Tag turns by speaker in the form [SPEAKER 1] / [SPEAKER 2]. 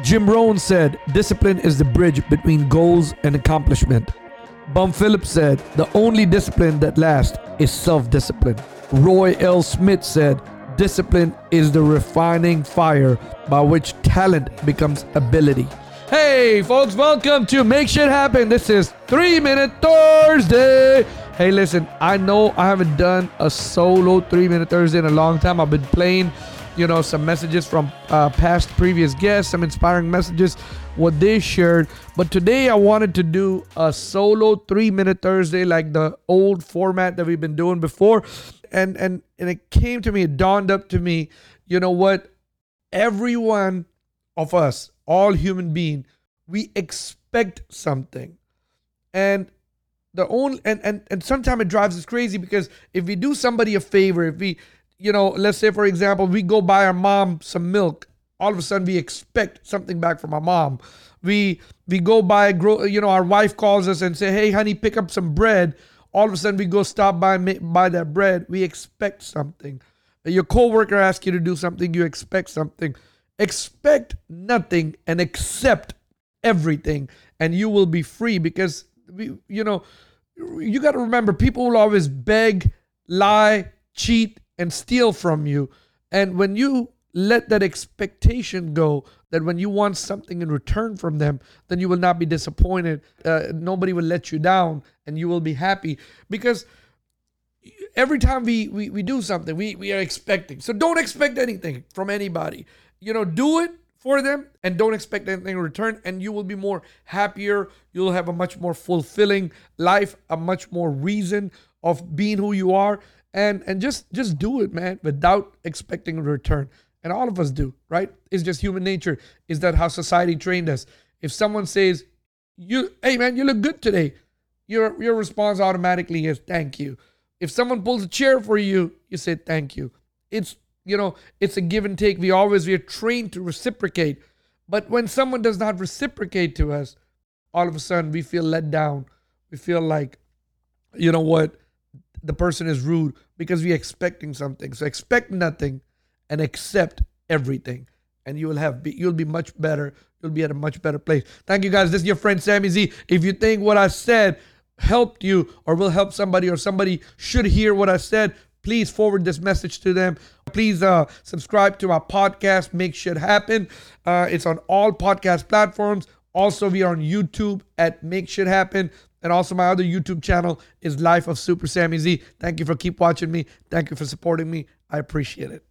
[SPEAKER 1] Jim Rohn said, discipline is the bridge between goals and accomplishment. Bum Phillips said, the only discipline that lasts is self discipline. Roy L. Smith said, discipline is the refining fire by which talent becomes ability. Hey, folks, welcome to Make Shit Happen. This is 3 Minute Thursday. Hey, listen, I know I haven't done a solo 3 Minute Thursday in a long time. I've been playing you know some messages from uh, past previous guests some inspiring messages what they shared. But today i wanted to do a solo three minute thursday like the old format that we've been doing before. And and and it came to me it dawned up to me you know what? Every one of us all human being we expect something. And the only and and, and sometimes it drives us crazy because if we do somebody a favor if we you know, let's say for example, we go buy our mom some milk. All of a sudden, we expect something back from our mom. We we go buy, grow, you know, our wife calls us and say, "Hey, honey, pick up some bread." All of a sudden, we go stop by buy that bread. We expect something. Your coworker asks you to do something. You expect something. Expect nothing and accept everything, and you will be free. Because we, you know, you got to remember, people will always beg, lie, cheat, and steal from you. And when you let that expectation go, that when you want something in return from them, then you will not be disappointed. Uh, nobody will let you down and you will be happy because every time we, we, we do something, we, we are expecting. So don't expect anything from anybody. You know, do it for them and don't expect anything in return and you will be more happier you'll have a much more fulfilling life a much more reason of being who you are and and just just do it man without expecting a return. And all of us do right? It's just human nature. Is that how society trained us? If someone says you hey man you look good today your your response automatically is thank you. If someone pulls a chair for you you say thank you. It's you know it's a give and take. We always we are trained to reciprocate. But when someone does not reciprocate to us all of a sudden we feel let down. We feel like you know what the person is rude because we're expecting something. So expect nothing and accept everything. And you will have be, you'll be much better. You'll be at a much better place. Thank you guys. This is your friend Sammy Z. If you think what I said helped you or will help somebody or somebody should hear what I said, please forward this message to them. Please uh, subscribe to our podcast, Make Shit Happen. Uh, it's on all podcast platforms. Also, we are on YouTube at Make Shit Happen. And also my other YouTube channel is Life of Super Sammy Z. Thank you for keep watching me. Thank you for supporting me. I appreciate it.